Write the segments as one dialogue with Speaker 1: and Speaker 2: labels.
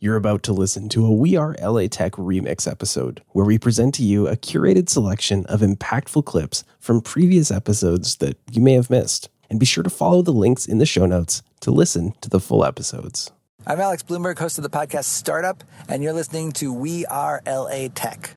Speaker 1: You're about to listen to a We Are LA Tech remix episode where we present to you a curated selection of impactful clips from previous episodes that you may have missed. And be sure to follow the links in the show notes to listen to the full episodes.
Speaker 2: I'm Alex Blumberg, host of the podcast Startup, and you're listening to We Are LA Tech.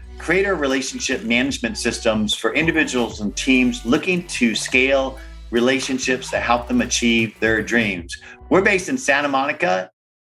Speaker 3: creator relationship management systems for individuals and teams looking to scale relationships that help them achieve their dreams. We're based in Santa Monica.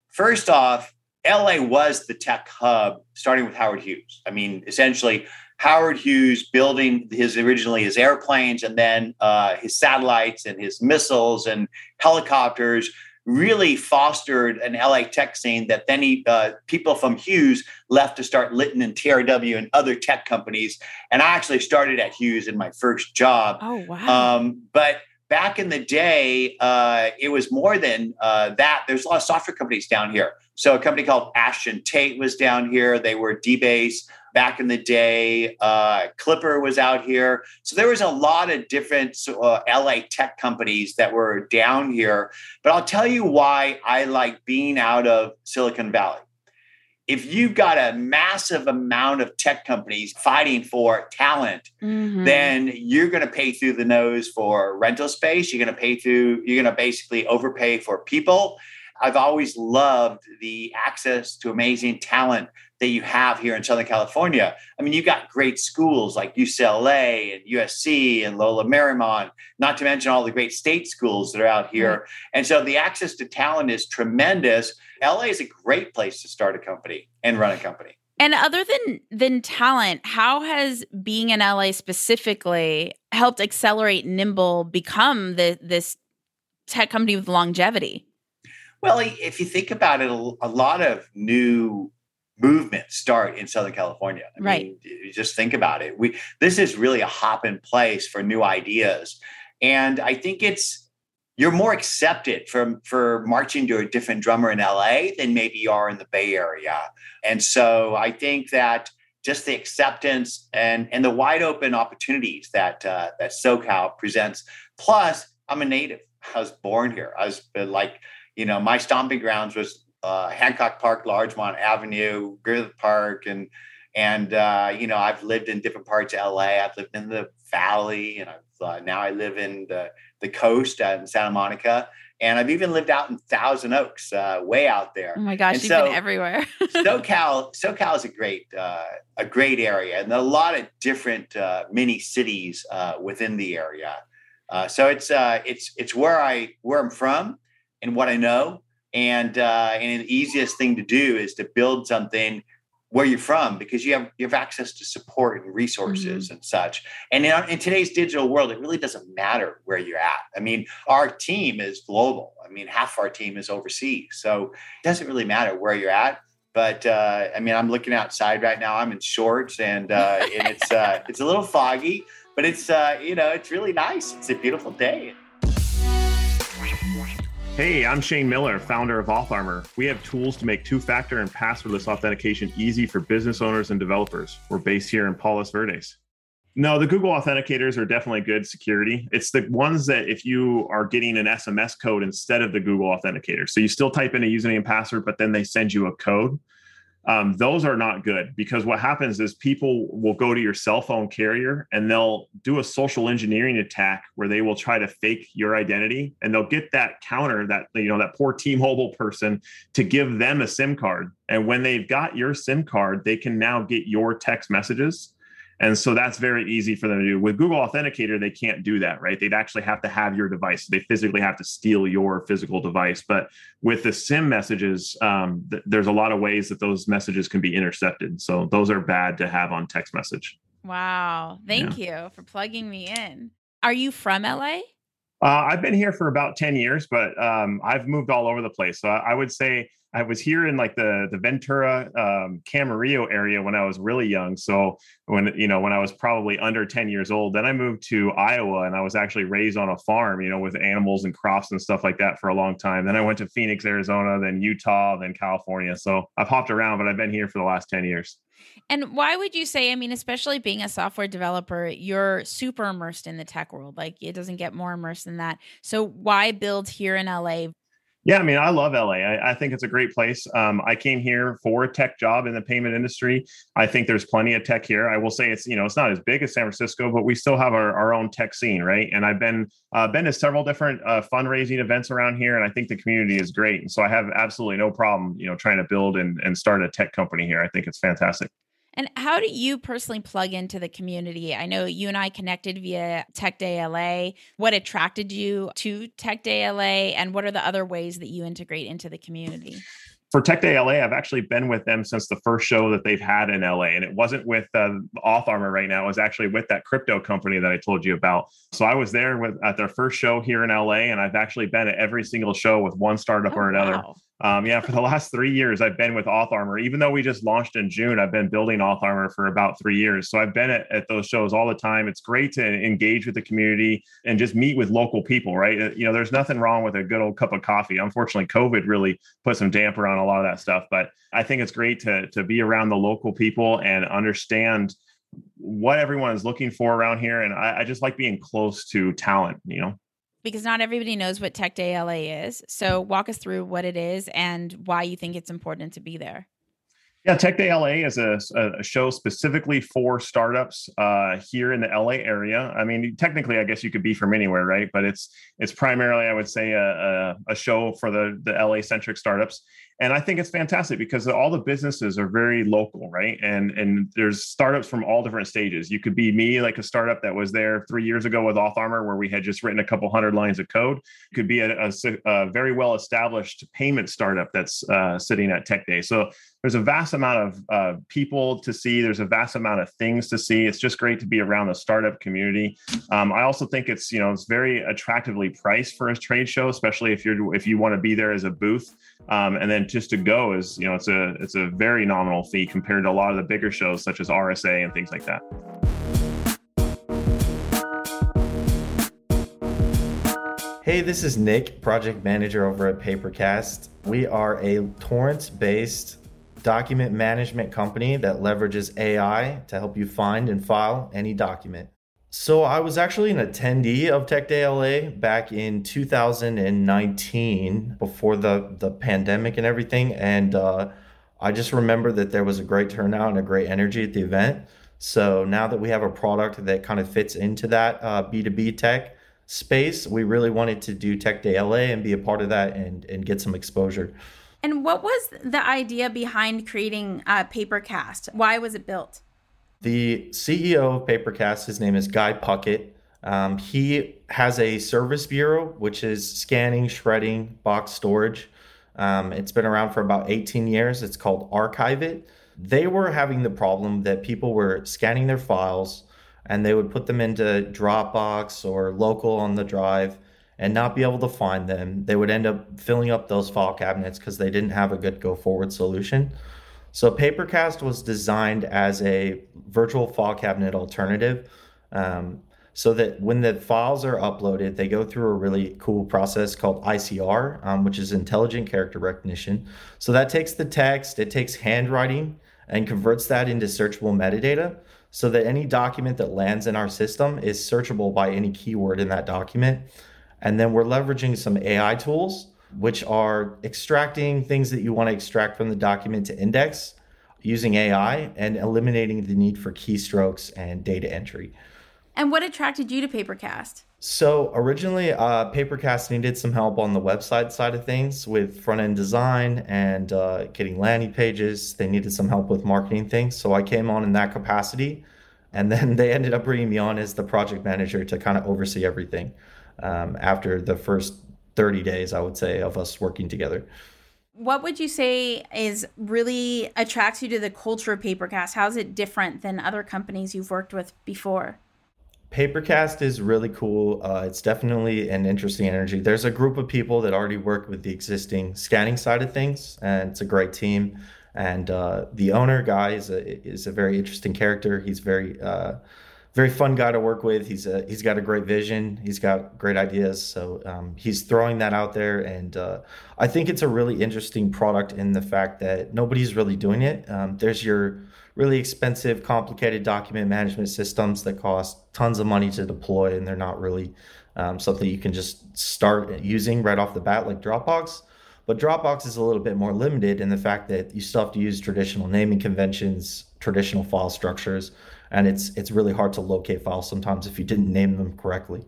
Speaker 3: First off, LA was the tech hub, starting with Howard Hughes. I mean, essentially, Howard Hughes building his originally his airplanes and then uh, his satellites and his missiles and helicopters really fostered an LA tech scene that then he, uh, people from Hughes left to start Litton and TRW and other tech companies. And I actually started at Hughes in my first job.
Speaker 4: Oh, wow. Um,
Speaker 3: but back in the day, uh, it was more than uh, that. There's a lot of software companies down here. So a company called Ashton Tate was down here. They were DBase back in the day. Uh, Clipper was out here. So there was a lot of different uh, LA tech companies that were down here. But I'll tell you why I like being out of Silicon Valley. If you've got a massive amount of tech companies fighting for talent, mm-hmm. then you're going to pay through the nose for rental space. You're going to pay through, you're going to basically overpay for people I've always loved the access to amazing talent that you have here in Southern California. I mean, you've got great schools like UCLA and USC and Loyola Marymount, not to mention all the great state schools that are out here. Mm-hmm. And so the access to talent is tremendous. LA is a great place to start a company and run a company.
Speaker 4: And other than than talent, how has being in LA specifically helped accelerate Nimble become the this tech company with longevity?
Speaker 3: Well, if you think about it, a lot of new movements start in Southern California. I
Speaker 4: right.
Speaker 3: Mean, just think about it. We this is really a hop in place for new ideas, and I think it's you're more accepted for for marching to a different drummer in LA than maybe you are in the Bay Area, and so I think that just the acceptance and and the wide open opportunities that uh, that SoCal presents. Plus, I'm a native. I was born here. I was like you know, my stomping grounds was uh, Hancock Park, Larchmont Avenue, Griffith Park, and and uh, you know, I've lived in different parts of LA. I've lived in the Valley, and I've, uh, now I live in the the coast in Santa Monica, and I've even lived out in Thousand Oaks, uh, way out there.
Speaker 4: Oh my gosh, and you've so, been everywhere.
Speaker 3: SoCal, SoCal is a great uh, a great area, and a lot of different uh, mini cities within the area. so it's it's it's where I where I'm from and what I know. And uh, and the easiest thing to do is to build something where you're from because you have you have access to support and resources mm-hmm. and such. And in, in, today's digital world, it really doesn't matter where you're at. I mean, our team is global. I mean, half our team is overseas, so it doesn't really matter where you're at. But uh, I mean, I'm looking outside right now. I'm in shorts, and uh, and it's uh, it's a little foggy, but it's uh, you know it's really nice. It's a beautiful day.
Speaker 5: Hey, I'm Shane Miller, founder of AuthArmor. We have tools to make two factor and passwordless authentication easy for business owners and developers. We're based here in Palos Verdes. No, the Google authenticators are definitely good security. It's the ones that if you are getting an SMS code instead of the Google authenticator. So you still type in a username and password, but then they send you a code. Um, those are not good because what happens is people will go to your cell phone carrier and they'll do a social engineering attack where they will try to fake your identity and they'll get that counter that you know that poor T-Mobile person to give them a SIM card. And when they've got your SIM card, they can now get your text messages and so that's very easy for them to do. With Google Authenticator, they can't do that, right? They'd actually have to have your device. They physically have to steal your physical device. But with the SMS messages, um, th- there's a lot of ways that those messages can be intercepted. So those are bad to have on text message.
Speaker 4: Wow. Thank yeah. you for plugging me in. Are you from LA?
Speaker 5: Uh, I've been here for about 10 years, but um, I've moved all over the place. So I, I would say I was here in like the the Ventura um, Camarillo area when I was really young. So when you know when I was probably under 10 years old, then I moved to Iowa and I was actually raised on a farm, you know, with animals and crops and stuff like that for a long time. Then I went to Phoenix, Arizona, then Utah, then California. So I've hopped around, but I've been here for the last 10 years.
Speaker 4: And why would you say, I mean, especially being a software developer, you're super immersed in the tech world. Like it doesn't get more immersed than that. So why build here in LA
Speaker 5: yeah, I mean, I love LA. I, I think it's a great place. Um, I came here for a tech job in the payment industry. I think there's plenty of tech here. I will say it's you know it's not as big as San Francisco, but we still have our, our own tech scene, right? And I've been uh, been to several different uh, fundraising events around here, and I think the community is great. And so I have absolutely no problem, you know, trying to build and, and start a tech company here. I think it's fantastic.
Speaker 4: And how do you personally plug into the community? I know you and I connected via Tech Day LA. What attracted you to Tech Day LA, and what are the other ways that you integrate into the community?
Speaker 5: for Tech Day LA, I've actually been with them since the first show that they've had in LA. And it wasn't with uh, Auth Armor right now, it was actually with that crypto company that I told you about. So I was there with at their first show here in LA, and I've actually been at every single show with one startup oh, or another. Wow. Um, yeah, for the last three years, I've been with Auth Armor. Even though we just launched in June, I've been building Auth Armor for about three years. So I've been at, at, those shows all the time. It's great to engage with the community and just meet with local people, right? Uh, you know, there's nothing wrong with a good old cup of coffee. Unfortunately, COVID really put some damper on a lot of that stuff. But I think it's great to to be around the local people and understand what everyone is looking for around here. And I, I just like being close to talent, you know
Speaker 4: because not everybody knows what Tech Day LA is. So walk us through what it is and why you think it's important to be there.
Speaker 5: Yeah, Tech Day LA is a, a show specifically for startups uh, here in the LA area. I mean, technically, I guess you could be from anywhere, right? But it's it's primarily, I would say, a, a, a show for the the LA centric startups. And i think it's fantastic because all the businesses are very local right? And and there's startups from all different stages. You could be me like a startup that was there three years ago with AuthArmor where we had just written a couple hundred lines of code. Could be a, a, a very well established payment startup that's uh, sitting at tech day so there's a vast amount of uh, people to see there's a vast amount of things to see it's just great to be around the startup community um, i also think it's you know it's very attractively priced for a trade show especially if you're if you want to be there as a booth um, and then just to go is you know it's a it's a very nominal fee compared to a lot of the bigger shows such as RSA and things like that.
Speaker 6: Hey, this is Nick, project manager over at Papercast. We are a Torrance based document management company that leverages AI to help you find and file any document. So I was actually an attendee of Tech Day LA back in 2019 before the the pandemic and everything, and uh, I just remember that there was a great turnout and a great energy at the event. So now that we have a product that kind of fits into that uh, B2B tech space, we really wanted to do Tech Day LA and be a part of that and and get some exposure.
Speaker 4: And what was the idea behind creating uh, Papercast? Why was it built?
Speaker 6: The CEO of Papercast, his name is Guy Puckett. Um, he has a service bureau, which is scanning, shredding, box storage. Um, it's been around for about 18 years. It's called Archive It. They were having the problem that people were scanning their files and they would put them into Dropbox or local on the drive and not be able to find them. They would end up filling up those file cabinets because they didn't have a good go forward solution. So Papercast was designed as a virtual file cabinet alternative. Um, so that when the files are uploaded, they go through a really cool process called ICR, um, which is intelligent character recognition. So that takes the text, it takes handwriting, and converts that into searchable metadata so that any document that lands in our system is searchable by any keyword in that document. And then we're leveraging some AI tools which are extracting things that you want to extract from the document to index using AI and eliminating the need for keystrokes and data entry.
Speaker 4: And what attracted you to Papercast?
Speaker 6: So originally, uh, Papercast needed some help on the website side of things with front end design and uh, getting landing pages. They needed some help with marketing things. So I came on in that capacity. And then they ended up bringing me on as the project manager to kind of oversee everything um, after the first 30 days, I would say, of us working together.
Speaker 4: What would you say is really attracts you to the culture of Papercast? How is it different than other companies you've worked with before?
Speaker 6: Papercast is really cool. Uh, it's definitely an interesting energy. There's a group of people that already work with the existing scanning side of things, and it's a great team. And uh, the owner guy is a is a very interesting character. He's very uh, very fun guy to work with. He's a, he's got a great vision. He's got great ideas. So um, he's throwing that out there, and uh, I think it's a really interesting product in the fact that nobody's really doing it. Um, there's your really expensive, complicated document management systems that cost tons of money to deploy, and they're not really um, something you can just start using right off the bat like Dropbox. But Dropbox is a little bit more limited in the fact that you still have to use traditional naming conventions, traditional file structures, and it's it's really hard to locate files sometimes if you didn't name them correctly.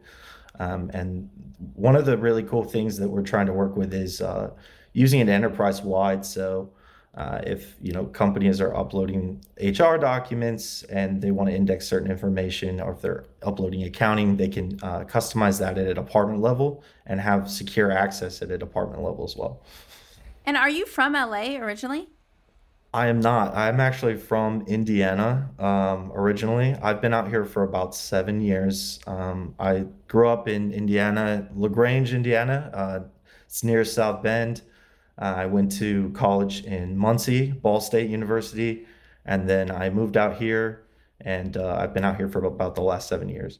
Speaker 6: Um, and one of the really cool things that we're trying to work with is uh, using it enterprise wide. So uh, if you know companies are uploading HR documents and they want to index certain information, or if they're uploading accounting, they can uh, customize that at a department level and have secure access at a department level as well.
Speaker 4: And are you from LA originally?
Speaker 6: I am not. I'm actually from Indiana um, originally. I've been out here for about seven years. Um, I grew up in Indiana, LaGrange, Indiana. Uh, it's near South Bend. Uh, I went to college in Muncie, Ball State University, and then I moved out here, and uh, I've been out here for about the last seven years.